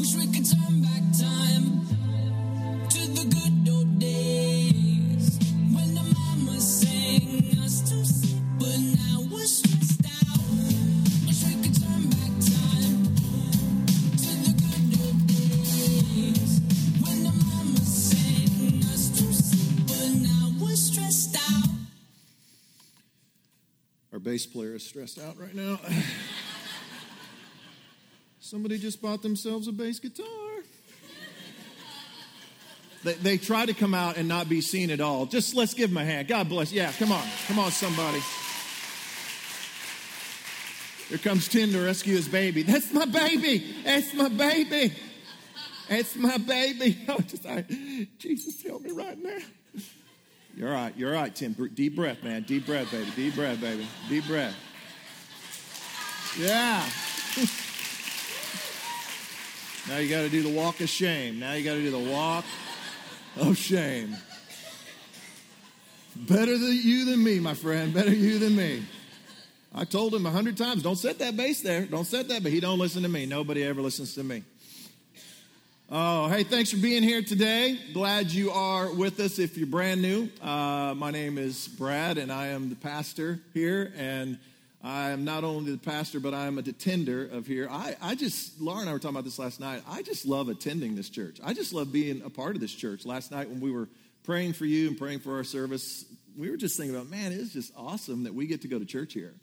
Wish we could turn back time to the good old days when the mama sang us to sleep, but now we're stressed out. Wish we could turn back time to the good old days when the mama sang us to sleep, but now we're stressed out. Our bass player is stressed out right now. Somebody just bought themselves a bass guitar. They, they try to come out and not be seen at all. Just let's give them a hand. God bless. Yeah, come on. Come on, somebody. Here comes Tim to rescue his baby. That's my baby. That's my baby. That's my baby. I was just, like, Jesus, help me right now. You're all right. You're all right, Tim. Deep breath, man. Deep breath, baby. Deep breath, baby. Deep breath. Yeah. now you got to do the walk of shame. Now you got to do the walk of shame. Better than you than me, my friend. Better you than me. I told him a hundred times, don't set that bass there. Don't set that, but he don't listen to me. Nobody ever listens to me. Oh, hey, thanks for being here today. Glad you are with us if you're brand new. Uh, my name is Brad, and I am the pastor here. And I am not only the pastor, but I am a attender of here. I, I just, Laura and I were talking about this last night. I just love attending this church. I just love being a part of this church. Last night when we were praying for you and praying for our service, we were just thinking about, man, it's just awesome that we get to go to church here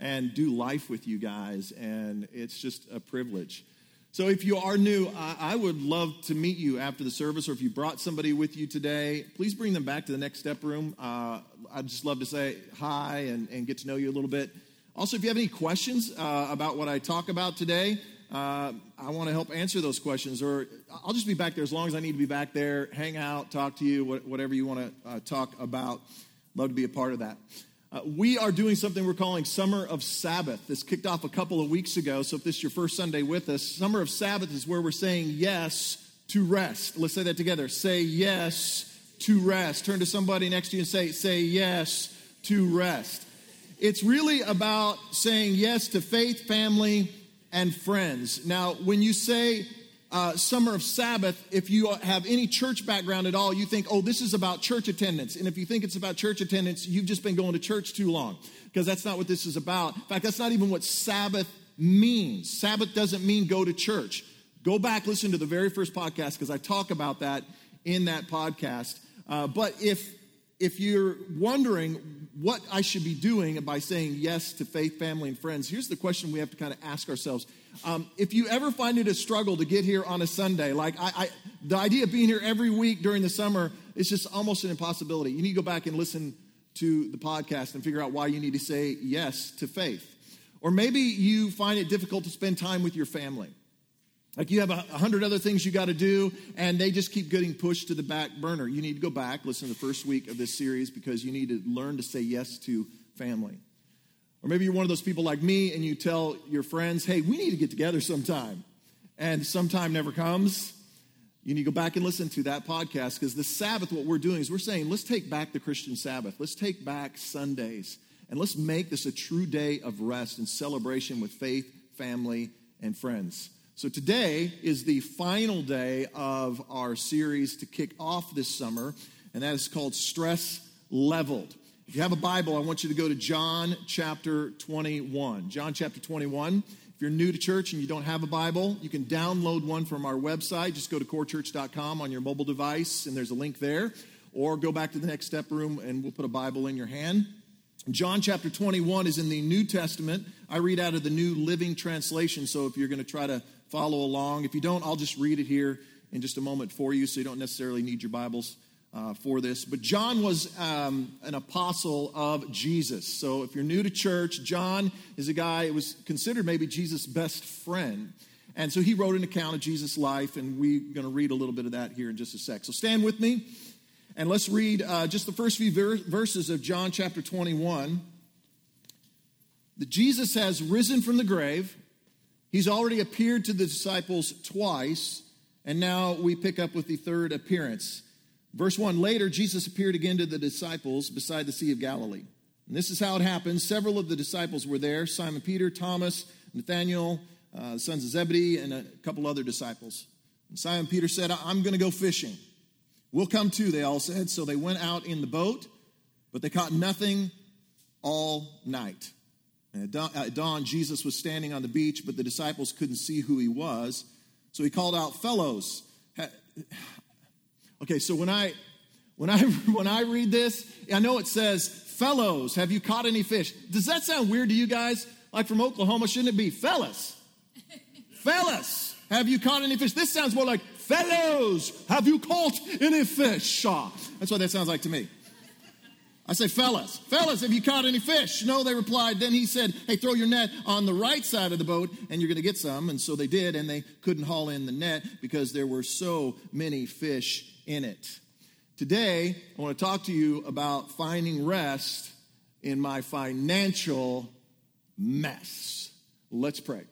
and do life with you guys. And it's just a privilege. So, if you are new, I, I would love to meet you after the service, or if you brought somebody with you today, please bring them back to the next step room. Uh, I'd just love to say hi and, and, get to know you a little bit. Also, if you have any questions uh, about what I talk about today, uh, I want to help answer those questions, or I'll just be back there as long as I need to be back there, hang out, talk to you, whatever you want to uh, talk about. Love to be a part of that. Uh, we are doing something we're calling Summer of Sabbath. This kicked off a couple of weeks ago, so if this is your first Sunday with us, Summer of Sabbath is where we're saying yes to rest. Let's say that together. Say yes to rest. Turn to somebody next to you and say, say yes to rest. It's really about saying yes to faith, family, and friends. Now, when you say uh, summer of Sabbath, if you have any church background at all, you think, oh, this is about church attendance. And if you think it's about church attendance, you've just been going to church too long because that's not what this is about. In fact, that's not even what Sabbath means. Sabbath doesn't mean go to church. Go back, listen to the very first podcast because I talk about that in that podcast. Uh, but if if you're wondering what I should be doing by saying yes to faith, family, and friends, here's the question we have to kind of ask ourselves. Um, if you ever find it a struggle to get here on a Sunday, like I, I, the idea of being here every week during the summer is just almost an impossibility. You need to go back and listen to the podcast and figure out why you need to say yes to faith. Or maybe you find it difficult to spend time with your family. Like you have a hundred other things you got to do, and they just keep getting pushed to the back burner. You need to go back, listen to the first week of this series because you need to learn to say yes to family. Or maybe you're one of those people like me and you tell your friends, hey, we need to get together sometime. And sometime never comes. You need to go back and listen to that podcast because the Sabbath, what we're doing is we're saying, let's take back the Christian Sabbath. Let's take back Sundays and let's make this a true day of rest and celebration with faith, family, and friends. So today is the final day of our series to kick off this summer, and that is called Stress Leveled. If you have a Bible, I want you to go to John chapter 21. John chapter 21. If you're new to church and you don't have a Bible, you can download one from our website. Just go to corechurch.com on your mobile device, and there's a link there. Or go back to the next step room, and we'll put a Bible in your hand. John chapter 21 is in the New Testament. I read out of the New Living Translation, so if you're going to try to follow along. If you don't, I'll just read it here in just a moment for you, so you don't necessarily need your Bibles uh, for this. But John was um, an apostle of Jesus. So if you're new to church, John is a guy who was considered maybe Jesus' best friend. And so he wrote an account of Jesus' life, and we're going to read a little bit of that here in just a sec. So stand with me, and let's read uh, just the first few ver- verses of John chapter 21. That Jesus has risen from the grave. He's already appeared to the disciples twice, and now we pick up with the third appearance. Verse 1 Later, Jesus appeared again to the disciples beside the Sea of Galilee. And this is how it happened. Several of the disciples were there Simon Peter, Thomas, Nathanael, uh, the sons of Zebedee, and a couple other disciples. And Simon Peter said, I'm going to go fishing. We'll come too, they all said. So they went out in the boat, but they caught nothing all night. And at dawn, at dawn, Jesus was standing on the beach, but the disciples couldn't see who he was. So he called out, Fellows. Okay, so when I when I when I read this, I know it says, "Fellows, have you caught any fish?" Does that sound weird to you guys? Like from Oklahoma, shouldn't it be, "Fellas, fellas, have you caught any fish?" This sounds more like, "Fellows, have you caught any fish?" That's what that sounds like to me. I say, fellas, fellas, have you caught any fish? No, they replied. Then he said, hey, throw your net on the right side of the boat and you're going to get some. And so they did, and they couldn't haul in the net because there were so many fish in it. Today, I want to talk to you about finding rest in my financial mess. Let's pray.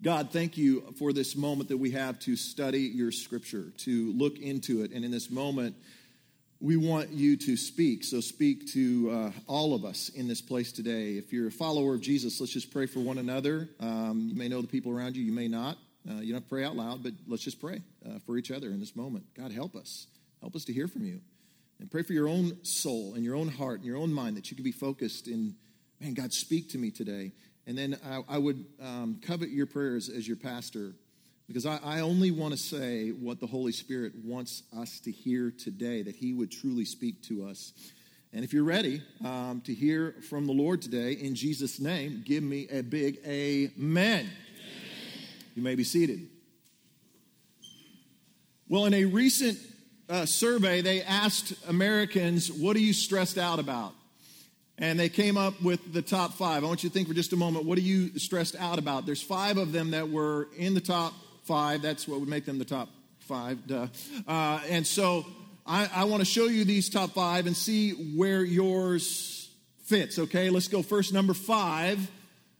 God, thank you for this moment that we have to study your scripture, to look into it. And in this moment, we want you to speak. So speak to uh, all of us in this place today. If you're a follower of Jesus, let's just pray for one another. Um, you may know the people around you, you may not. Uh, you don't pray out loud, but let's just pray uh, for each other in this moment. God, help us. Help us to hear from you. And pray for your own soul and your own heart and your own mind that you can be focused in, man, God, speak to me today. And then I, I would um, covet your prayers as your pastor because I, I only want to say what the Holy Spirit wants us to hear today, that He would truly speak to us. And if you're ready um, to hear from the Lord today, in Jesus' name, give me a big amen. You may be seated. Well, in a recent uh, survey, they asked Americans, What are you stressed out about? And they came up with the top five. I want you to think for just a moment, what are you stressed out about? There's five of them that were in the top five. That's what would make them the top five, duh. Uh, and so I, I want to show you these top five and see where yours fits, okay? Let's go first. Number five.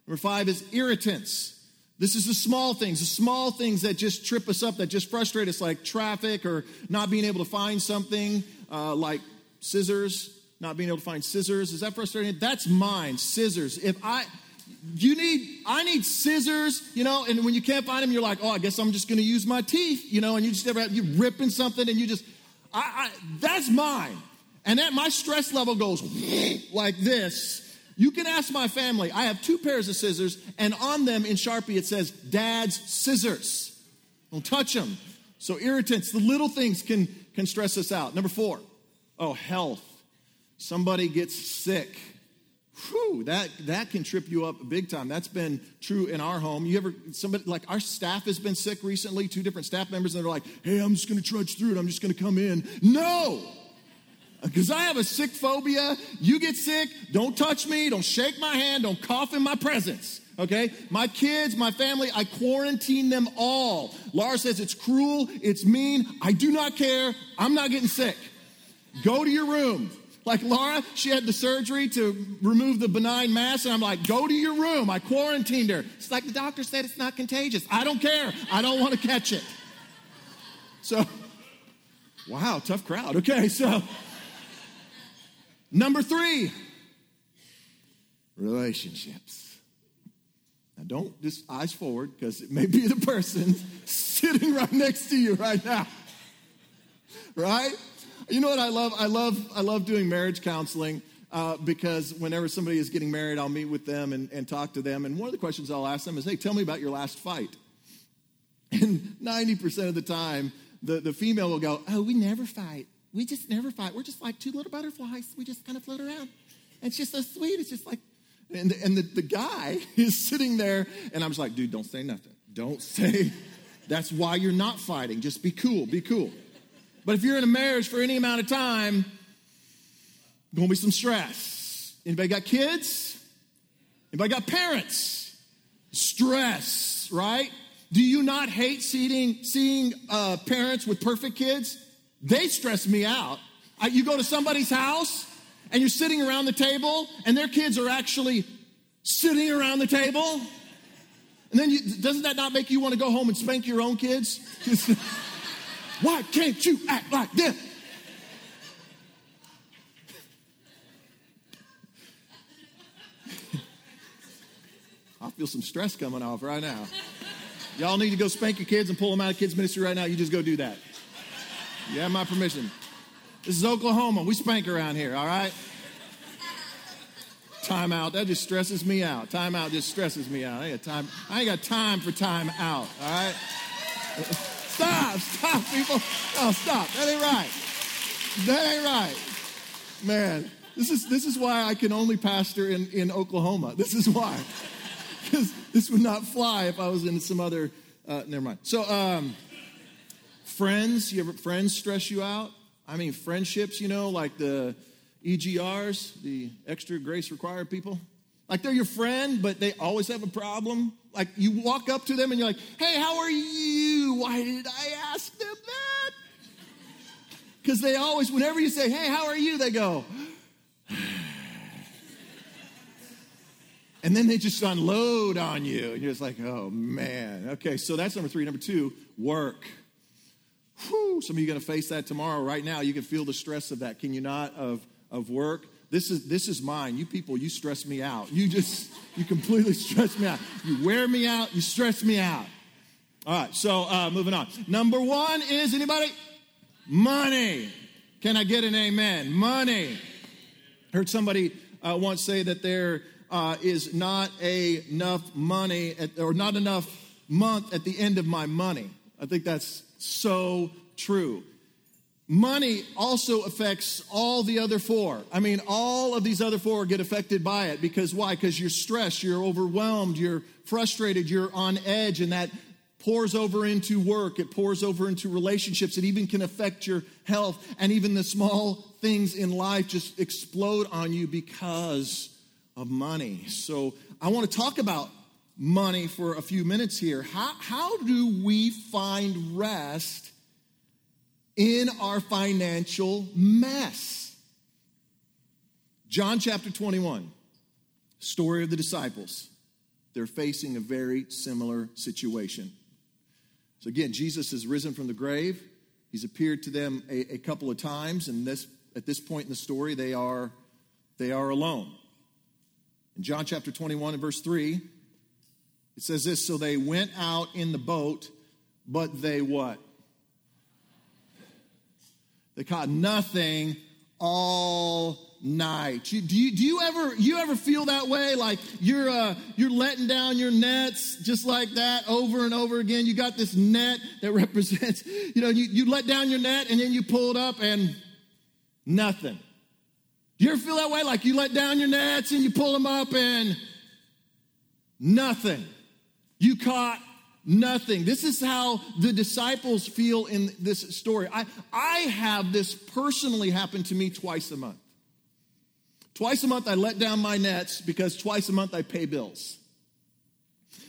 Number five is irritants. This is the small things, the small things that just trip us up, that just frustrate us, like traffic or not being able to find something, uh, like scissors, not being able to find scissors. Is that frustrating? That's mine, scissors. If I, you need, I need scissors, you know, and when you can't find them, you're like, oh, I guess I'm just going to use my teeth, you know, and you just never, you ripping something and you just, I, I, that's mine. And that my stress level goes like this. You can ask my family. I have two pairs of scissors, and on them in Sharpie it says Dad's scissors. Don't touch them. So irritants, the little things can can stress us out. Number four, oh health. Somebody gets sick. Whew, that that can trip you up big time. That's been true in our home. You ever somebody like our staff has been sick recently, two different staff members, and they're like, hey, I'm just gonna trudge through it, I'm just gonna come in. No! Uh, because I have a sick phobia. You get sick, don't touch me, don't shake my hand, don't cough in my presence. Okay? My kids, my family, I quarantine them all. Laura says it's cruel, it's mean. I do not care. I'm not getting sick. Go to your room. Like Laura, she had the surgery to remove the benign mass, and I'm like, go to your room. I quarantined her. It's like the doctor said it's not contagious. I don't care. I don't want to catch it. So, wow, tough crowd. Okay, so. Number three, relationships. Now, don't just eyes forward because it may be the person sitting right next to you right now. Right? You know what I love? I love I love doing marriage counseling uh, because whenever somebody is getting married, I'll meet with them and, and talk to them. And one of the questions I'll ask them is, "Hey, tell me about your last fight." And ninety percent of the time, the, the female will go, "Oh, we never fight." We just never fight. We're just like two little butterflies. We just kind of float around. And it's just so sweet. It's just like, and, and the, the guy is sitting there, and I'm just like, dude, don't say nothing. Don't say, that's why you're not fighting. Just be cool, be cool. But if you're in a marriage for any amount of time, gonna be some stress. Anybody got kids? Anybody got parents? Stress, right? Do you not hate seeing, seeing uh, parents with perfect kids? They stress me out. I, you go to somebody's house and you're sitting around the table and their kids are actually sitting around the table. And then you, doesn't that not make you want to go home and spank your own kids? Why can't you act like this? I feel some stress coming off right now. Y'all need to go spank your kids and pull them out of kids' ministry right now. You just go do that. You have my permission. This is Oklahoma. We spank around here, all right? Time out. That just stresses me out. Time out just stresses me out. I ain't got time. I ain't got time for time out, all right? Stop, stop, people. Oh, stop. That ain't right. That ain't right. Man, this is this is why I can only pastor in, in Oklahoma. This is why. Because this would not fly if I was in some other uh, never mind. So um friends, you ever friends stress you out? I mean friendships, you know, like the EGRs, the extra grace required people. Like they're your friend, but they always have a problem. Like you walk up to them and you're like, hey, how are you? Why did I ask them that? Because they always, whenever you say, hey, how are you? They go, and then they just unload on you. And you're just like, oh man. Okay, so that's number three. Number two, work. Whew, some of you are going to face that tomorrow. Right now, you can feel the stress of that. Can you not? Of, of work. This is, this is mine. You people, you stress me out. You just, you completely stress me out. You wear me out. You stress me out. All right, so uh, moving on. Number one is anybody? Money. Can I get an amen? Money. Heard somebody uh, once say that there uh, is not a, enough money at, or not enough month at the end of my money. I think that's so true. Money also affects all the other four. I mean, all of these other four get affected by it because why? Because you're stressed, you're overwhelmed, you're frustrated, you're on edge, and that pours over into work, it pours over into relationships, it even can affect your health, and even the small things in life just explode on you because of money. So, I want to talk about money for a few minutes here. How, how do we find rest in our financial mess? John chapter 21, story of the disciples. They're facing a very similar situation. So, again, Jesus has risen from the grave. He's appeared to them a, a couple of times, and this, at this point in the story, they are, they are alone. In John chapter 21 and verse 3, it says this So they went out in the boat, but they what? They caught nothing all night. Do you, do you ever you ever feel that way? Like you're uh, you're letting down your nets just like that over and over again. You got this net that represents, you know, you, you let down your net and then you pull it up and nothing. Do you ever feel that way? Like you let down your nets and you pull them up and nothing. You caught nothing. This is how the disciples feel in this story. I, I have this personally happen to me twice a month. Twice a month, I let down my nets because twice a month I pay bills.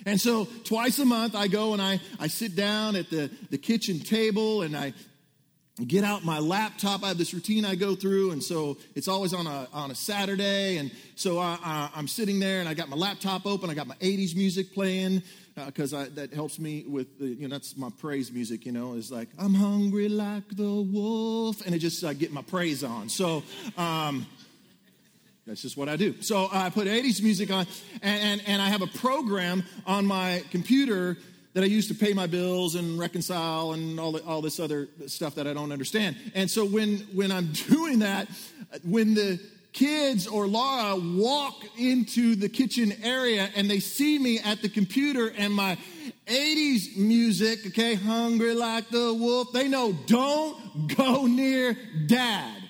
And so twice a month, I go and I, I sit down at the, the kitchen table and I get out my laptop. I have this routine I go through, and so it's always on a, on a Saturday. And so I, I, I'm sitting there and I got my laptop open, I got my 80s music playing because uh, that helps me with the, you know that's my praise music you know is like i'm hungry like the wolf and it just uh, get my praise on so um, that's just what I do. So I put 80s music on, and, and, and, I have a program on my computer that I use to pay my bills and reconcile and all, all this other stuff that I don't understand. And so when, when I'm doing that, when the kids or Laura walk into the kitchen area and they see me at the computer and my 80s music, okay, hungry like the wolf, they know don't go near dad.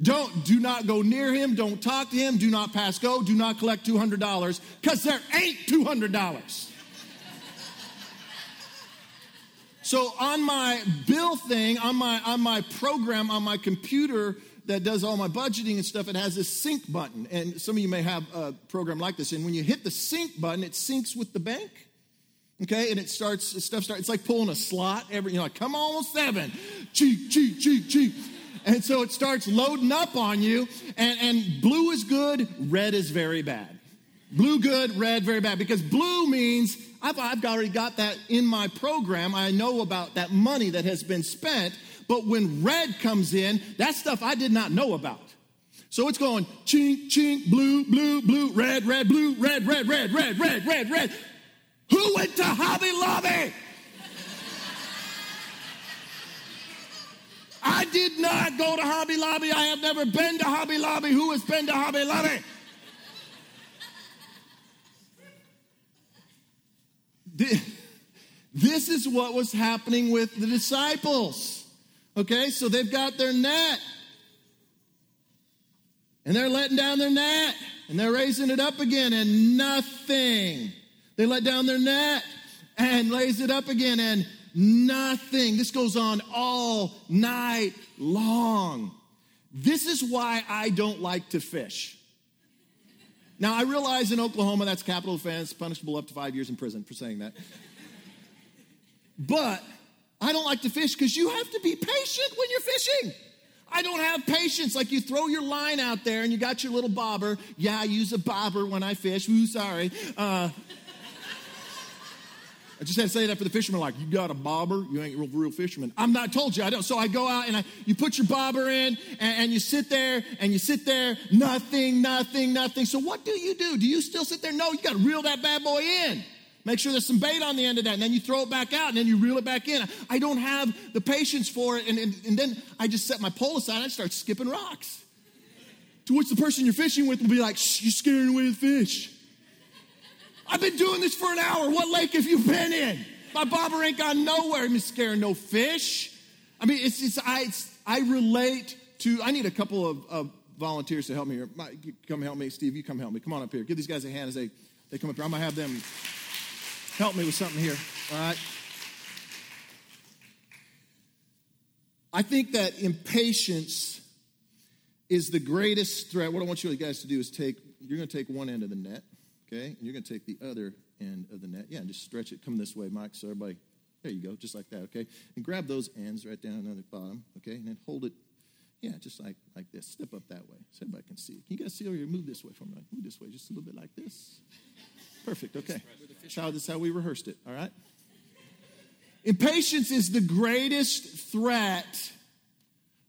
Don't, do not go near him. Don't talk to him. Do not pass go. Do not collect $200 because there ain't $200. so on my bill thing, on my, on my program, on my computer that does all my budgeting and stuff, it has this sync button. And some of you may have a program like this. And when you hit the sync button, it syncs with the bank. Okay, and it starts, stuff starts, it's like pulling a slot every, you know, like, come on, seven, cheap, cheap, cheap, cheap. And so it starts loading up on you, and, and blue is good, red is very bad. Blue good, red very bad. Because blue means I've, I've already got that in my program. I know about that money that has been spent. But when red comes in, that stuff I did not know about. So it's going chink, chink, blue, blue, blue, red, red, blue, red, red, red, red, red, red, red. Who went to Hobby Lobby? I did not go to Hobby Lobby. I have never been to Hobby Lobby. Who has been to Hobby Lobby? This is what was happening with the disciples. Okay, so they've got their net. And they're letting down their net. And they're raising it up again, and nothing. They let down their net and raise it up again, and nothing. This goes on all night long. This is why I don't like to fish. Now, I realize in Oklahoma that's capital offense, punishable up to five years in prison for saying that. But I don't like to fish because you have to be patient when you're fishing. I don't have patience. Like you throw your line out there and you got your little bobber. Yeah, I use a bobber when I fish. Ooh, sorry. Uh, I just had to say that for the fishermen. Like, you got a bobber? You ain't real, real fisherman. I'm not told you. I don't. So I go out and I, you put your bobber in and, and you sit there and you sit there. Nothing, nothing, nothing. So what do you do? Do you still sit there? No, you got to reel that bad boy in. Make sure there's some bait on the end of that, and then you throw it back out, and then you reel it back in. I don't have the patience for it, and, and, and then I just set my pole aside and I start skipping rocks. To which the person you're fishing with will be like, Shh, you're scaring away the fish. I've been doing this for an hour. What lake have you been in? My bobber ain't gone nowhere. I'm scaring no fish. I mean, it's, it's, I, it's, I relate to, I need a couple of, of volunteers to help me here. My, come help me. Steve, you come help me. Come on up here. Give these guys a hand as they, they come up here. I'm going to have them help me with something here. All right. I think that impatience is the greatest threat. What I want you guys to do is take, you're going to take one end of the net, okay? And you're going to take the other end of the net. Yeah, and just stretch it. Come this way, Mike, so everybody, there you go, just like that, okay? And grab those ends right down on the bottom, okay? And then hold it, yeah, just like, like this. Step up that way so everybody can see. Can you guys see over here? Move this way for me. Move this way, just a little bit like this. Perfect, okay. Child, this is how we rehearsed it, all right? Impatience is the greatest threat,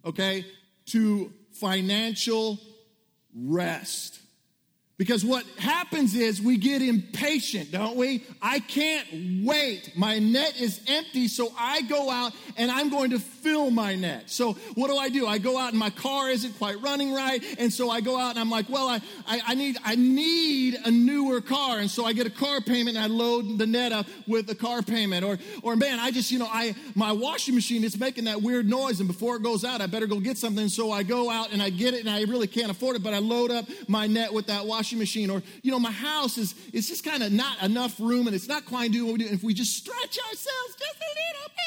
okay, to financial rest. Because what happens is we get impatient, don't we? I can't wait. My net is empty, so I go out and I'm going to fill my net. So what do I do? I go out and my car isn't quite running right, and so I go out and I'm like, well, I, I, I need I need a newer car, and so I get a car payment and I load the net up with the car payment. Or or man, I just you know I my washing machine is making that weird noise, and before it goes out, I better go get something. So I go out and I get it, and I really can't afford it, but I load up my net with that washing machine. Or you know, my house is it's just kind of not enough room, and it's not quite doing what we do. And if we just stretch ourselves just a little bit.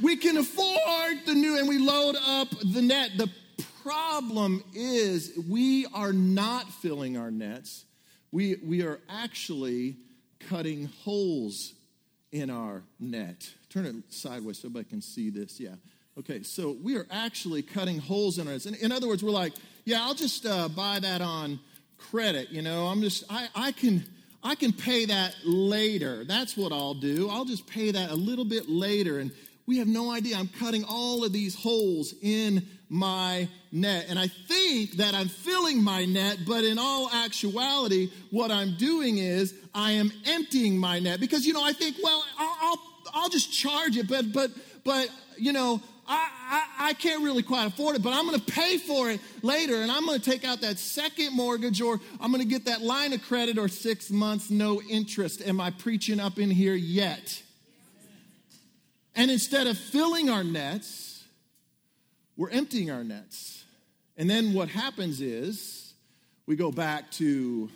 We can afford the new and we load up the net. The problem is we are not filling our nets. We, we are actually cutting holes in our net. Turn it sideways so everybody can see this. Yeah. Okay, so we are actually cutting holes in our nets. In, in other words, we're like, yeah, I'll just uh, buy that on credit. You know, I'm just, I, I can. I can pay that later. That's what I'll do. I'll just pay that a little bit later. And we have no idea. I'm cutting all of these holes in my net. And I think that I'm filling my net, but in all actuality, what I'm doing is I am emptying my net because, you know, I think, well, I'll, I'll, I'll just charge it, but, but, but, you know, I, I, I, can't really quite afford it, but I'm going to pay for it later, and I'm going to take out that second mortgage, or I'm going to get that line of credit, or six months, no interest. Am I preaching up in here yet? And instead of filling our nets, we're emptying our nets. And then what happens is we go back to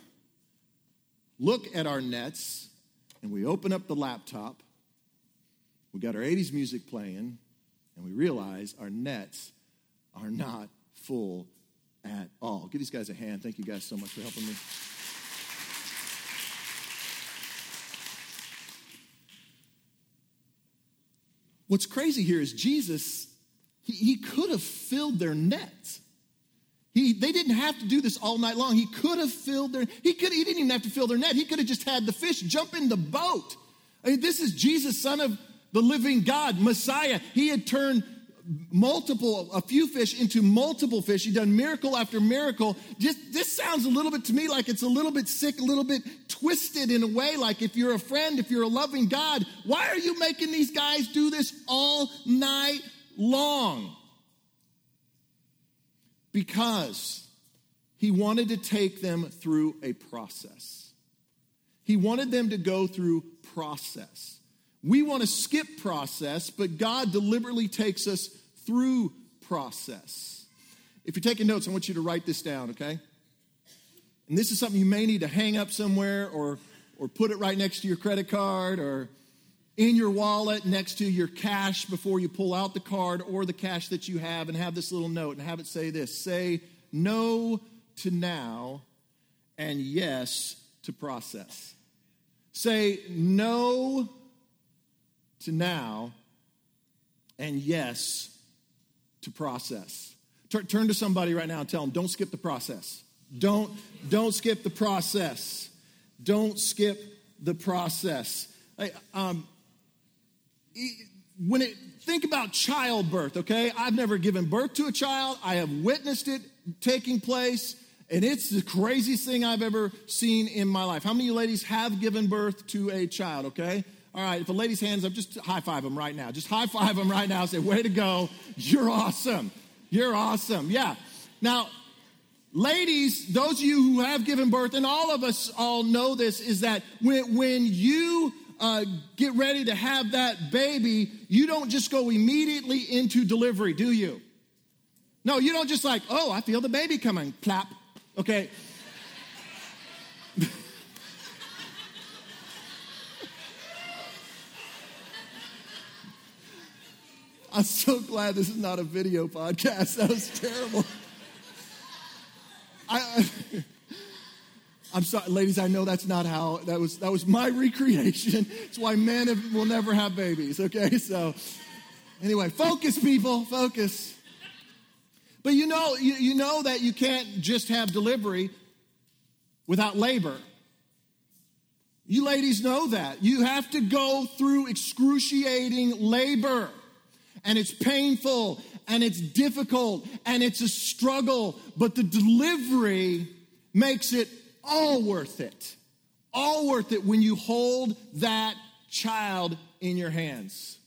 look at our nets, and we open up the laptop. We got our 80s music playing, and we realize our nets are not full at all. Give these guys a hand. Thank you guys so much for helping me. What's crazy here is Jesus, he, he could have filled their nets. He, they didn't have to do this all night long. He could have filled their, he could, he didn't even have to fill their net. He could have just had the fish jump in the boat. I mean, this is Jesus, son of the living God, Messiah. He had turned multiple, a few fish into multiple fish. You've done miracle after miracle. Just this sounds a little bit to me like it's a little bit sick, a little bit twisted in a way. Like if you're a friend, if you're a loving God, why are you making these guys do this all night long? Because he wanted to take them through a process. He wanted them to go through process. We want to skip process, but God deliberately takes us through process. If you're taking notes, I want you to write this down, okay? And this is something you may need to hang up somewhere or, or put it right next to your credit card or in your wallet next to your cash before you pull out the card or the cash that you have and have this little note and have it say this say no to now and yes to process. Say no to now and yes to process. Turn, turn to somebody right now and tell them, don't skip the process. Don't, don't skip the process. Don't skip the process. Hey, um, when it think about childbirth, okay? I've never given birth to a child. I have witnessed it taking place, and it's the craziest thing I've ever seen in my life. How many ladies have given birth to a child, okay? All right, if a lady's hands up, just high five them right now. Just high five them right now. Say, way to go. You're awesome. You're awesome. Yeah. Now, ladies, those of you who have given birth, and all of us all know this, is that when, when you uh, get ready to have that baby, you don't just go immediately into delivery, do you? No, you don't just like, oh, I feel the baby coming, plap. Okay. I'm so glad this is not a video podcast. That was terrible. I, I'm sorry, ladies. I know that's not how that was. That was my recreation. It's why men have, will never have babies. Okay, so anyway, focus, people, focus. But you know, you, you know that you can't just have delivery without labor. You ladies know that. You have to go through excruciating labor and it's painful and it's difficult and it's a struggle, but the delivery makes it all worth it. All worth it when you hold that child in your hands.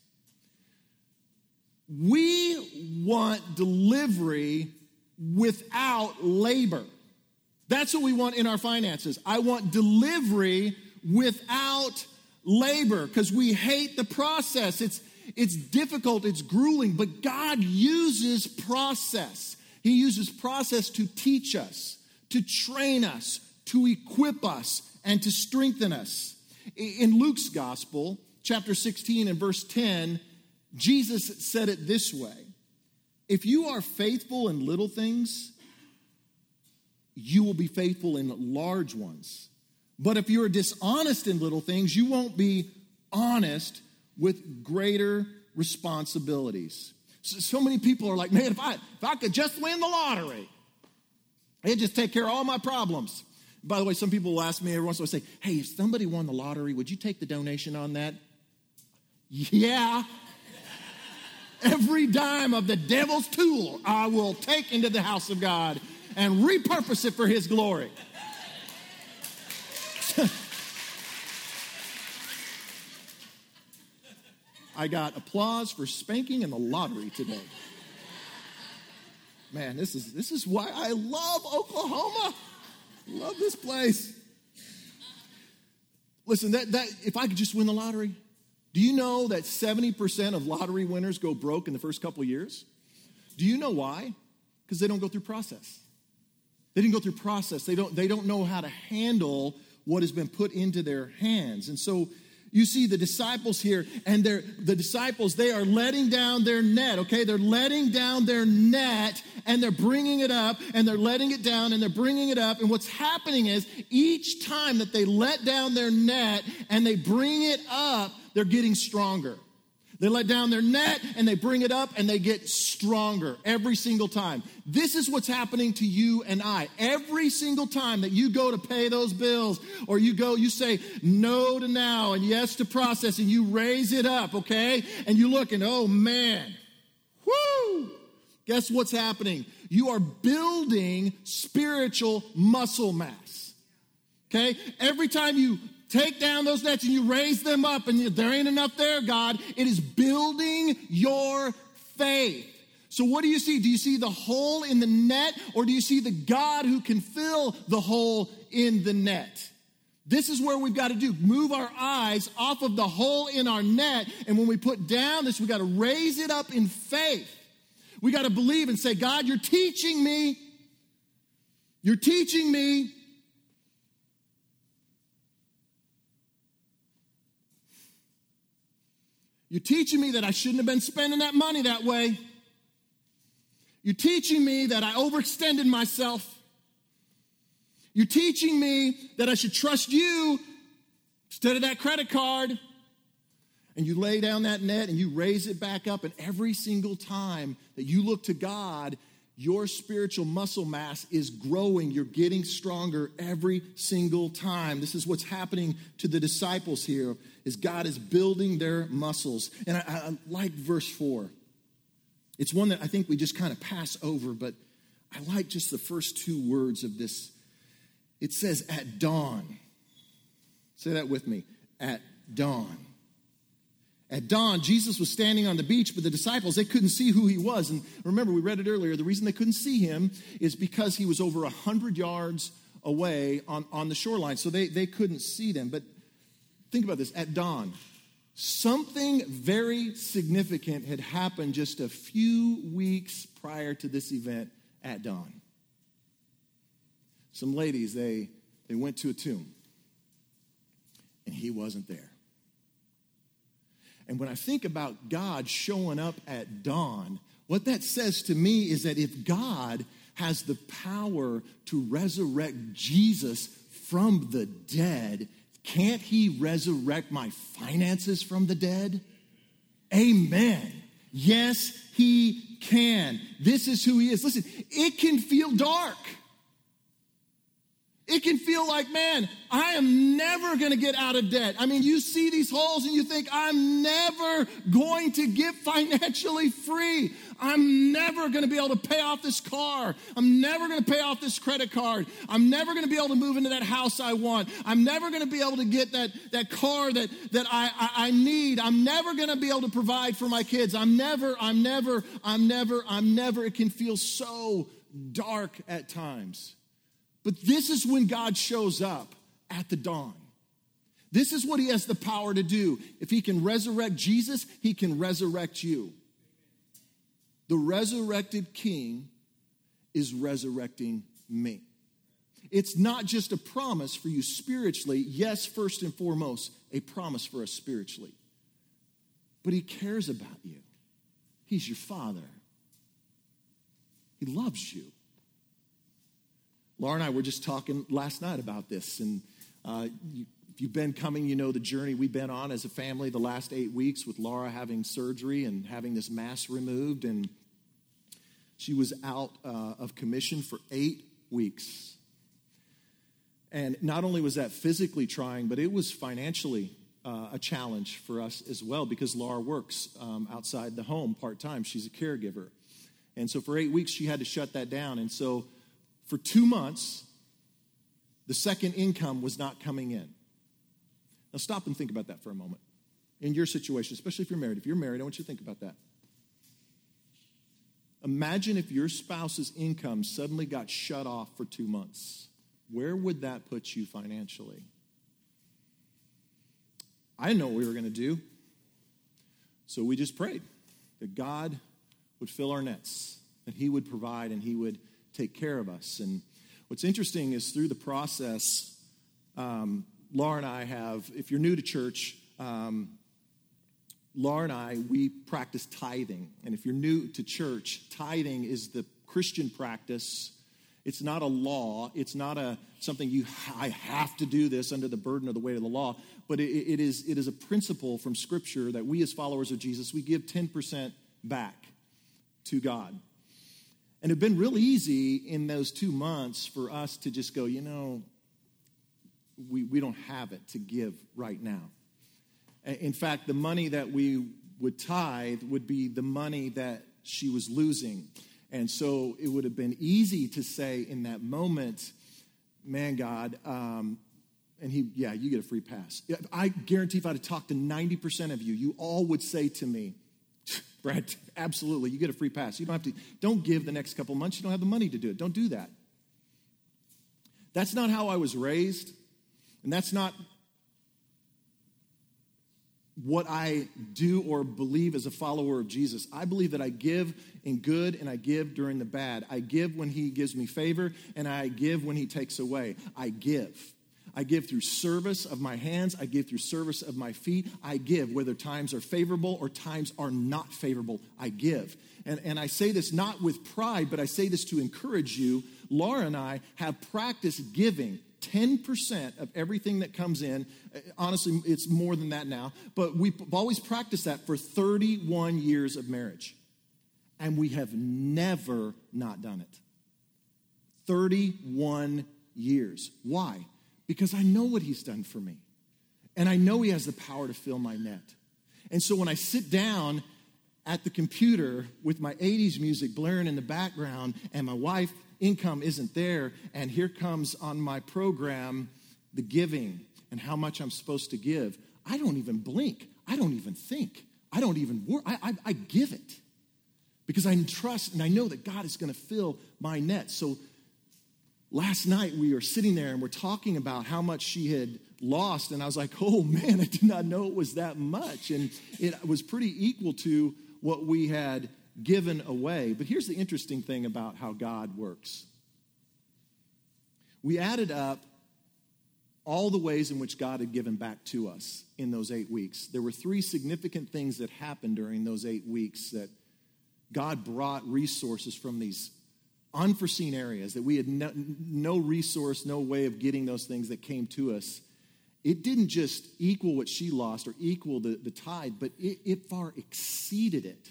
We want delivery without labor. That's what we want in our finances. I want delivery without labor because we hate the process. It's it's difficult, it's grueling, but God uses process. He uses process to teach us, to train us, to equip us, and to strengthen us. In Luke's gospel, chapter 16 and verse 10, Jesus said it this way If you are faithful in little things, you will be faithful in large ones. But if you're dishonest in little things, you won't be honest with greater responsibilities. So, so, many people are like, man, if I, if I could just win the lottery, it'd just take care of all my problems. By the way, some people will ask me every once in a while, say, hey, if somebody won the lottery, would you take the donation on that? Yeah. Every dime of the devil's tool I will take into the house of God and repurpose it for his glory. I got applause for spanking in the lottery today. Man, this is this is why I love Oklahoma. Love this place. Listen, that, that if I could just win the lottery, do you know that 70% of lottery winners go broke in the first couple years? Do you know why? Because they don't go through process. They didn't go through process. They don't, they don't know how to handle what has been put into their hands. And so you see the disciples here and they're the disciples they are letting down their net okay? They're letting down their net and they're bringing it up and they're letting it down and they're bringing it up. And what's happening is each time that they let down their net and they bring it up they're getting stronger they let down their net and they bring it up and they get stronger every single time. This is what's happening to you and I. Every single time that you go to pay those bills or you go, you say no to now and yes to process and you raise it up, okay? And you look and oh man, whoo, guess what's happening? You are building spiritual muscle mass. Okay? Every time you take down those nets and you raise them up and there ain't enough there, God, it is building your faith. So, what do you see? Do you see the hole in the net or do you see the God who can fill the hole in the net? This is where we've got to do move our eyes off of the hole in our net. And when we put down this, we got to raise it up in faith. We got to believe and say, God, you're teaching me. You're teaching me. You're teaching me that I shouldn't have been spending that money that way. You're teaching me that I overextended myself. You're teaching me that I should trust you instead of that credit card. And you lay down that net and you raise it back up, and every single time that you look to God, your spiritual muscle mass is growing. You're getting stronger every single time. This is what's happening to the disciples here is God is building their muscles. And I, I like verse 4. It's one that I think we just kind of pass over, but I like just the first two words of this. It says, at dawn. Say that with me. At dawn. At dawn, Jesus was standing on the beach, but the disciples, they couldn't see who he was. And remember, we read it earlier. The reason they couldn't see him is because he was over 100 yards away on, on the shoreline. So they, they couldn't see them. But think about this at dawn, Something very significant had happened just a few weeks prior to this event at dawn. Some ladies, they, they went to a tomb, and he wasn't there. And when I think about God showing up at dawn, what that says to me is that if God has the power to resurrect Jesus from the dead, can't he resurrect my finances from the dead? Amen. Yes, he can. This is who he is. Listen, it can feel dark. It can feel like, man, I am never going to get out of debt. I mean, you see these holes and you think, I'm never going to get financially free. I'm never going to be able to pay off this car. I'm never going to pay off this credit card. I'm never going to be able to move into that house I want. I'm never going to be able to get that, that car that, that I, I, I need. I'm never going to be able to provide for my kids. I'm never, I'm never, I'm never, I'm never. It can feel so dark at times. But this is when God shows up at the dawn. This is what he has the power to do. If he can resurrect Jesus, he can resurrect you. The resurrected king is resurrecting me. It's not just a promise for you spiritually, yes, first and foremost, a promise for us spiritually. But he cares about you. He's your father. He loves you. Laura and I were just talking last night about this, and uh, you, if you've been coming, you know the journey we've been on as a family the last eight weeks with Laura having surgery and having this mass removed, and she was out uh, of commission for eight weeks. And not only was that physically trying, but it was financially uh, a challenge for us as well because Laura works um, outside the home part time. She's a caregiver. And so for eight weeks, she had to shut that down. And so for two months, the second income was not coming in. Now, stop and think about that for a moment. In your situation, especially if you're married. If you're married, I want you to think about that. Imagine if your spouse's income suddenly got shut off for two months. Where would that put you financially? I didn't know what we were going to do. So we just prayed that God would fill our nets, that He would provide, and He would take care of us. And what's interesting is through the process, um, Laura and I have, if you're new to church, um, Laura and I, we practice tithing. And if you're new to church, tithing is the Christian practice. It's not a law. It's not a something you I have to do this under the burden of the weight of the law. But it, it is it is a principle from Scripture that we as followers of Jesus we give ten percent back to God. And it had been real easy in those two months for us to just go, you know, we, we don't have it to give right now. In fact, the money that we would tithe would be the money that she was losing. And so it would have been easy to say in that moment, man, God, um, and he, yeah, you get a free pass. I guarantee if I'd have talked to 90% of you, you all would say to me, Brad, absolutely, you get a free pass. You don't have to, don't give the next couple months. You don't have the money to do it. Don't do that. That's not how I was raised, and that's not what I do or believe as a follower of Jesus. I believe that I give in good and I give during the bad. I give when He gives me favor and I give when He takes away. I give. I give through service of my hands. I give through service of my feet. I give, whether times are favorable or times are not favorable. I give. And, and I say this not with pride, but I say this to encourage you. Laura and I have practiced giving 10% of everything that comes in. Uh, Honestly, it's more than that now, but we've always practiced that for 31 years of marriage. And we have never not done it. 31 years. Why? Because I know what he's done for me. And I know he has the power to fill my net. And so when I sit down at the computer with my 80s music blaring in the background and my wife income isn't there and here comes on my program the giving and how much i'm supposed to give. I don't even blink. I don't even think. I don't even work I, I, I give it because i trust and i know that god is going to fill my net. So last night we were sitting there and we're talking about how much she had lost and i was like oh man i did not know it was that much. And it was pretty equal to what we had given away. But here's the interesting thing about how God works we added up all the ways in which God had given back to us in those eight weeks. There were three significant things that happened during those eight weeks that God brought resources from these unforeseen areas that we had no, no, resource, no way of getting those things that came to us. It didn't just equal what she lost or equal the, the tithe, but it, it far exceeded it.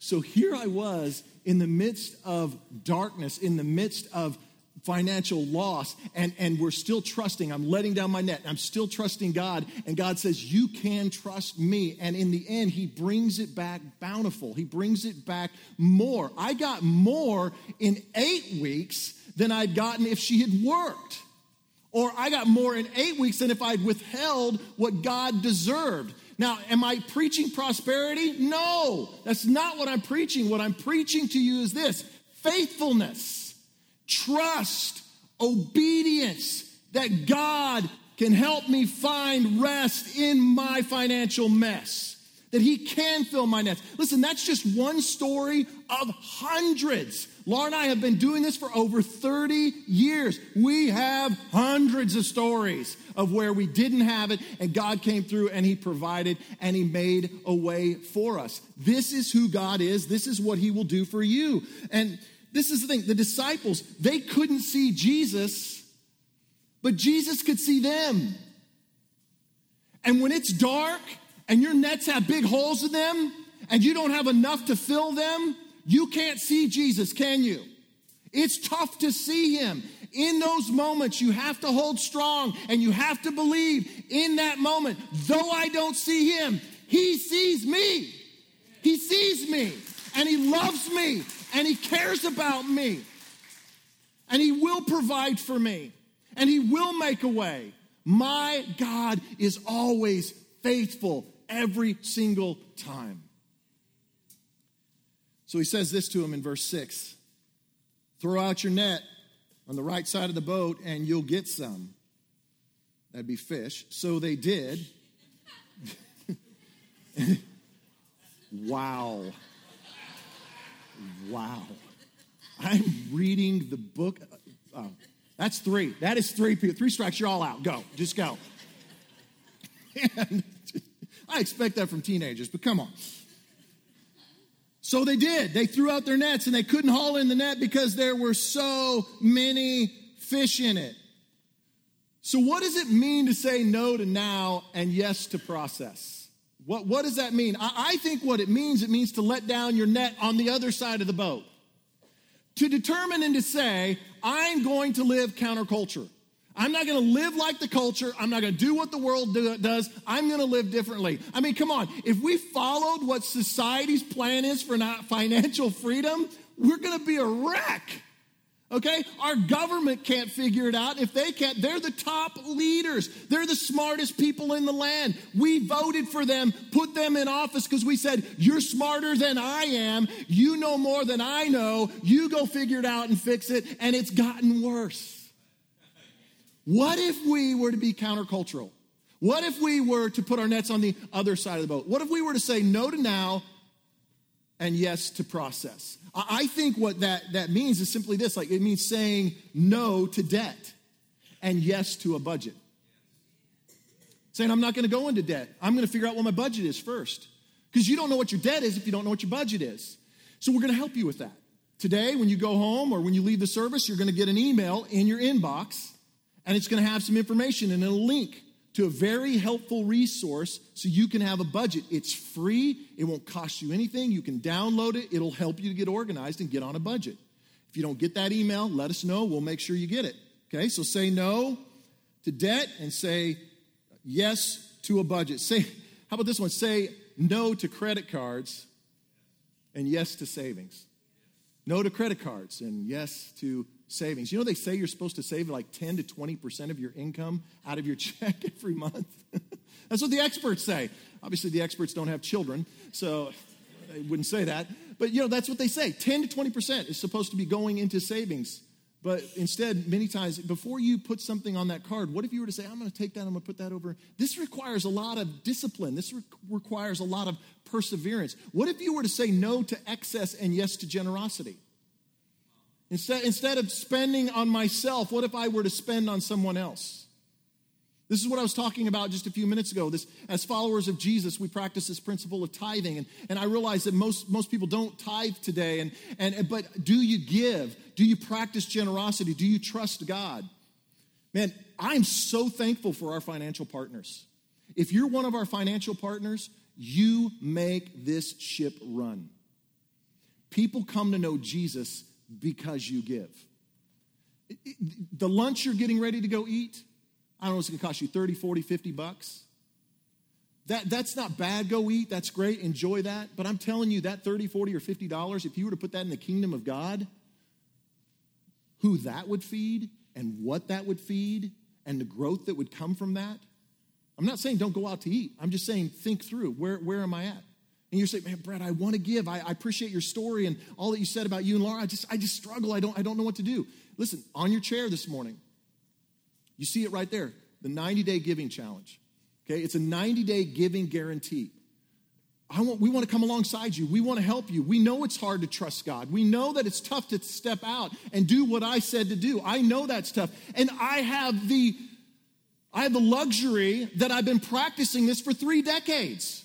So here I was in the midst of darkness, in the midst of financial loss, and, and we're still trusting. I'm letting down my net. I'm still trusting God. And God says, You can trust me. And in the end, He brings it back bountiful. He brings it back more. I got more in eight weeks than I'd gotten if she had worked. Or I got more in eight weeks than if I'd withheld what God deserved. Now, am I preaching prosperity? No, that's not what I'm preaching. What I'm preaching to you is this faithfulness, trust, obedience that God can help me find rest in my financial mess, that He can fill my nets. Listen, that's just one story of hundreds. Laura and I have been doing this for over 30 years. We have hundreds of stories of where we didn't have it and God came through and He provided and He made a way for us. This is who God is. This is what He will do for you. And this is the thing the disciples, they couldn't see Jesus, but Jesus could see them. And when it's dark and your nets have big holes in them and you don't have enough to fill them, you can't see Jesus, can you? It's tough to see him. In those moments, you have to hold strong and you have to believe in that moment. Though I don't see him, he sees me. He sees me and he loves me and he cares about me. And he will provide for me and he will make a way. My God is always faithful every single time. So he says this to him in verse 6 Throw out your net on the right side of the boat and you'll get some. That'd be fish. So they did. wow. Wow. I'm reading the book. Oh, that's three. That is three. Three strikes, you're all out. Go. Just go. And I expect that from teenagers, but come on. So they did. They threw out their nets and they couldn't haul in the net because there were so many fish in it. So, what does it mean to say no to now and yes to process? What, what does that mean? I, I think what it means, it means to let down your net on the other side of the boat. To determine and to say, I'm going to live counterculture. I'm not going to live like the culture. I'm not going to do what the world do, does. I'm going to live differently. I mean, come on. If we followed what society's plan is for not financial freedom, we're going to be a wreck. Okay? Our government can't figure it out. If they can't, they're the top leaders. They're the smartest people in the land. We voted for them, put them in office because we said, You're smarter than I am. You know more than I know. You go figure it out and fix it. And it's gotten worse. What if we were to be countercultural? What if we were to put our nets on the other side of the boat? What if we were to say no to now and yes to process? I think what that, that means is simply this like it means saying no to debt and yes to a budget. Saying, I'm not going to go into debt. I'm going to figure out what my budget is first. Because you don't know what your debt is if you don't know what your budget is. So we're going to help you with that. Today, when you go home or when you leave the service, you're going to get an email in your inbox and it's going to have some information and a link to a very helpful resource so you can have a budget. It's free, it won't cost you anything. You can download it, it'll help you to get organized and get on a budget. If you don't get that email, let us know. We'll make sure you get it. Okay, so say no to debt and say yes to a budget. Say, how about this one? Say no to credit cards and yes to savings. No to credit cards and yes to savings. You know, they say you're supposed to save like 10 to 20% of your income out of your check every month. That's what the experts say. Obviously, the experts don't have children, so they wouldn't say that. But, you know, that's what they say 10 to 20% is supposed to be going into savings. But instead, many times, before you put something on that card, what if you were to say, I'm going to take that, I'm going to put that over? This requires a lot of discipline. This re- requires a lot of perseverance. What if you were to say no to excess and yes to generosity? Instead, instead of spending on myself, what if I were to spend on someone else? This is what I was talking about just a few minutes ago. This, as followers of Jesus, we practice this principle of tithing. And, and I realize that most, most people don't tithe today. And, and, but do you give? Do you practice generosity? Do you trust God? Man, I'm so thankful for our financial partners. If you're one of our financial partners, you make this ship run. People come to know Jesus because you give. The lunch you're getting ready to go eat, I don't know, if it's gonna cost you 30, 40, 50 bucks. That, that's not bad, go eat, that's great, enjoy that. But I'm telling you, that 30, 40, or 50 dollars, if you were to put that in the kingdom of God, who that would feed and what that would feed and the growth that would come from that. I'm not saying don't go out to eat. I'm just saying think through where, where am I at? And you say, man, Brad, I want to give. I, I, appreciate your story and all that you said about you and Laura. I just, I just struggle. I don't, I don't know what to do. Listen, on your chair this morning, you see it right there, the 90-day giving challenge. Okay, it's a 90-day giving guarantee. I want, we want to come alongside you. We want to help you. We know it's hard to trust God. We know that it's tough to step out and do what I said to do. I know that's tough. And I have the I have the luxury that I've been practicing this for 3 decades.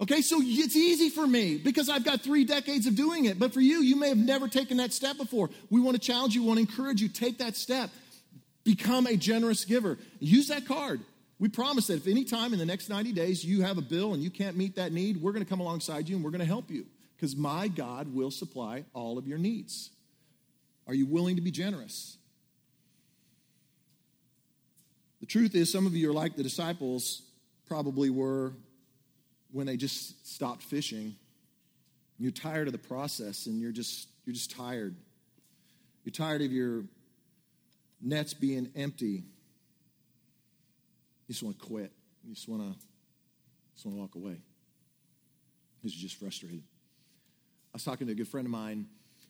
Okay, so it's easy for me because I've got three decades of doing it. But for you, you may have never taken that step before. We want to challenge you, we want to encourage you, take that step. Become a generous giver. Use that card. We promise that if any time in the next 90 days you have a bill and you can't meet that need, we're going to come alongside you and we're going to help you because my God will supply all of your needs. Are you willing to be generous? The truth is, some of you are like the disciples probably were when they just stopped fishing. You're tired of the process and you're just you're just tired. You're tired of your nets being empty. You just want to quit. You just want to just want to walk away. You're just frustrated. I was talking to a good friend of mine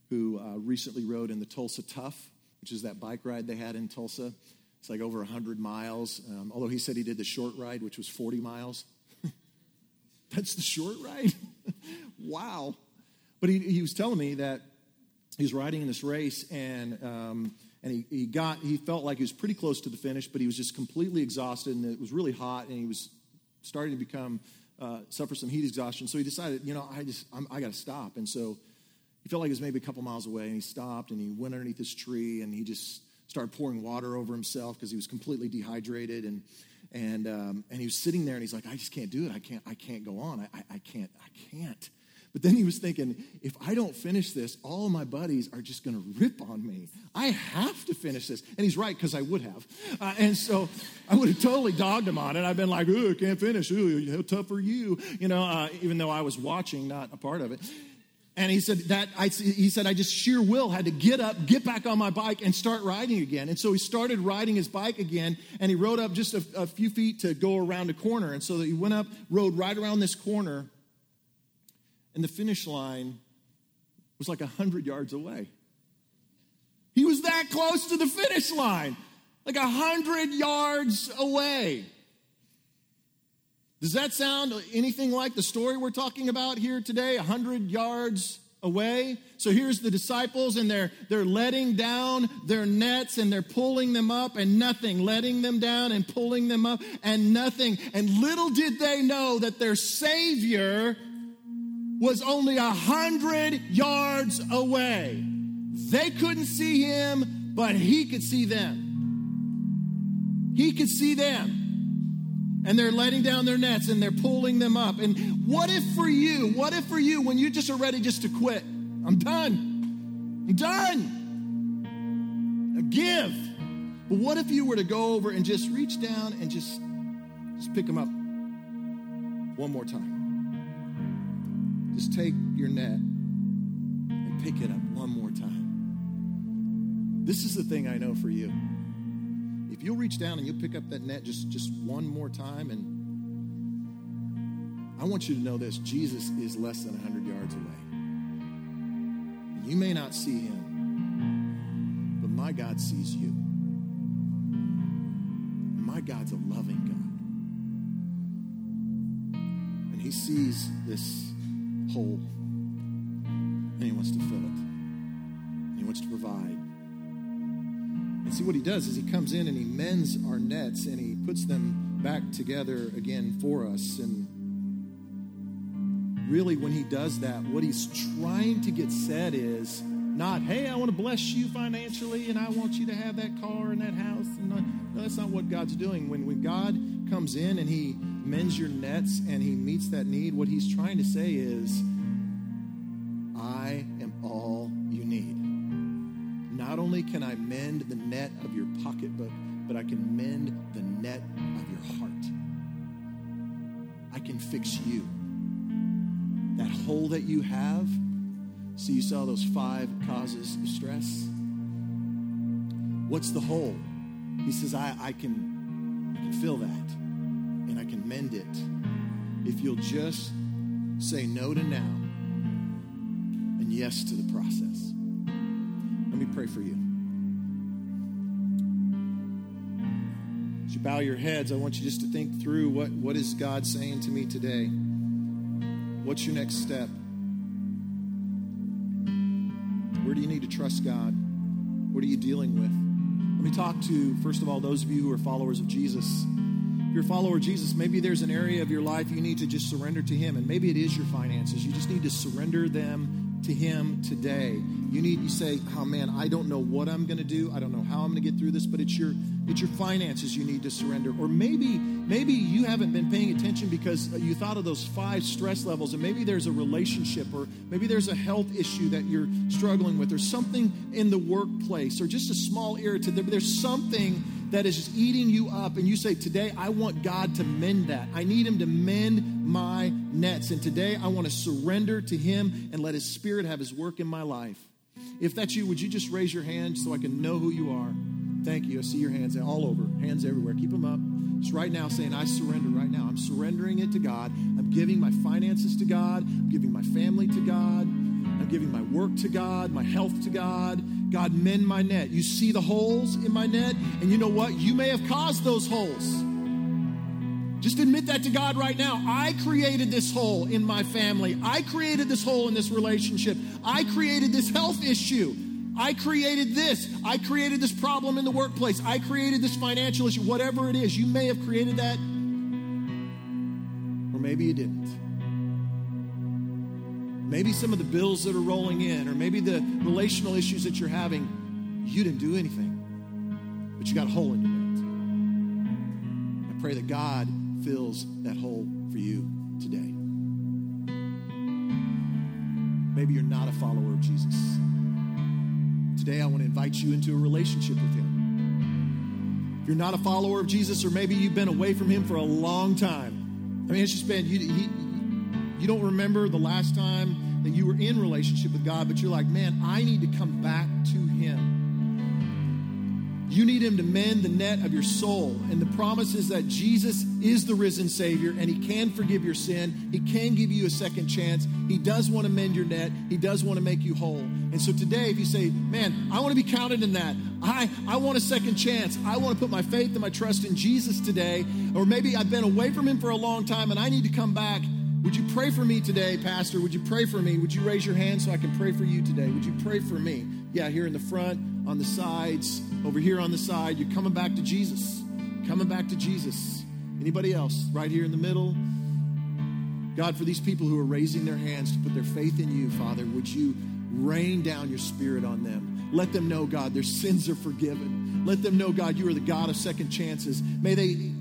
who uh, recently rode in the Tulsa Tough, which is that bike ride they had in Tulsa. It's like over 100 miles, um, although he said he did the short ride, which was 40 miles. That's the short ride? wow. But he, he was telling me that he was riding in this race and, um, and he, he got, he felt like he was pretty close to the finish, but he was just completely exhausted and it was really hot and he was starting to become, uh, suffer some heat exhaustion. So he decided, you know, I just, I'm, I got to stop. And so he felt like it was maybe a couple miles away and he stopped and he went underneath this tree and he just started pouring water over himself because he was completely dehydrated and, and um, and he was sitting there and he's like, I just can't do it. I can't. I can't go on. I, I, I can't. I can't. But then he was thinking, if I don't finish this, all my buddies are just going to rip on me. I have to finish this. And he's right, because I would have. Uh, and so I would have totally dogged him on it. I've been like, oh, I can't finish. Ooh, how tough are you? You know, uh, even though I was watching, not a part of it. And he said that I, he said I just sheer will had to get up, get back on my bike, and start riding again. And so he started riding his bike again, and he rode up just a, a few feet to go around a corner. And so he went up, rode right around this corner, and the finish line was like hundred yards away. He was that close to the finish line, like hundred yards away. Does that sound anything like the story we're talking about here today? A hundred yards away. So here's the disciples, and they're they're letting down their nets and they're pulling them up, and nothing, letting them down and pulling them up, and nothing. And little did they know that their Savior was only a hundred yards away. They couldn't see him, but he could see them. He could see them and they're letting down their nets and they're pulling them up. And what if for you, what if for you, when you just are ready just to quit? I'm done. I'm done. give. But what if you were to go over and just reach down and just, just pick them up one more time? Just take your net and pick it up one more time. This is the thing I know for you you'll reach down and you'll pick up that net just, just one more time, and I want you to know this Jesus is less than 100 yards away. You may not see him, but my God sees you. My God's a loving God. And he sees this hole, and he wants to fill it, and he wants to provide. And see what he does is he comes in and he mends our nets and he puts them back together again for us. And really, when he does that, what he's trying to get said is not, hey, I want to bless you financially and I want you to have that car and that house. And no, no, that's not what God's doing. When, when God comes in and he mends your nets and he meets that need, what he's trying to say is, only can I mend the net of your pocketbook, but I can mend the net of your heart. I can fix you. That hole that you have, so you saw those five causes of stress. What's the hole? He says, I, I can I can fill that and I can mend it. If you'll just say no to now and yes to the process. Let me pray for you. You bow your heads, I want you just to think through what, what is God saying to me today? What's your next step? Where do you need to trust God? What are you dealing with? Let me talk to, first of all, those of you who are followers of Jesus. If you're a follower of Jesus, maybe there's an area of your life you need to just surrender to Him, and maybe it is your finances. You just need to surrender them to Him today. You need you say, "Oh man, I don't know what I'm going to do. I don't know how I'm going to get through this." But it's your it's your finances you need to surrender. Or maybe maybe you haven't been paying attention because you thought of those five stress levels, and maybe there's a relationship, or maybe there's a health issue that you're struggling with, or something in the workplace, or just a small irritant. There's something that is just eating you up, and you say, Today, I want God to mend that. I need Him to mend my nets. And today, I want to surrender to Him and let His Spirit have His work in my life. If that's you, would you just raise your hand so I can know who you are? Thank you. I see your hands all over, hands everywhere. Keep them up. Just right now saying, I surrender right now. I'm surrendering it to God. I'm giving my finances to God. I'm giving my family to God. I'm giving my work to God, my health to God. God, mend my net. You see the holes in my net, and you know what? You may have caused those holes. Just admit that to God right now. I created this hole in my family. I created this hole in this relationship. I created this health issue. I created this. I created this problem in the workplace. I created this financial issue. Whatever it is, you may have created that, or maybe you didn't. Maybe some of the bills that are rolling in, or maybe the relational issues that you're having, you didn't do anything, but you got a hole in your net. I pray that God fills that hole for you today. Maybe you're not a follower of Jesus. Today, I want to invite you into a relationship with Him. If you're not a follower of Jesus, or maybe you've been away from Him for a long time, I mean, it's just been, you, he, you don't remember the last time that you were in relationship with God, but you're like, man, I need to come back to Him. You need Him to mend the net of your soul. And the promise is that Jesus is the risen Savior and He can forgive your sin. He can give you a second chance. He does want to mend your net, He does want to make you whole. And so today, if you say, man, I want to be counted in that, I, I want a second chance, I want to put my faith and my trust in Jesus today, or maybe I've been away from Him for a long time and I need to come back. Would you pray for me today, Pastor? Would you pray for me? Would you raise your hand so I can pray for you today? Would you pray for me? Yeah, here in the front, on the sides, over here on the side. You're coming back to Jesus. Coming back to Jesus. Anybody else? Right here in the middle. God, for these people who are raising their hands to put their faith in you, Father, would you rain down your spirit on them? Let them know, God, their sins are forgiven. Let them know, God, you are the God of second chances. May they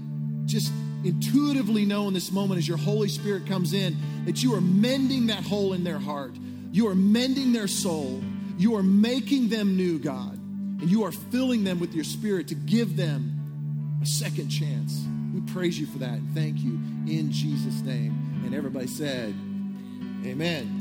just intuitively know in this moment as your Holy Spirit comes in that you are mending that hole in their heart. You are mending their soul. You are making them new, God. And you are filling them with your spirit to give them a second chance. We praise you for that and thank you in Jesus' name. And everybody said, Amen.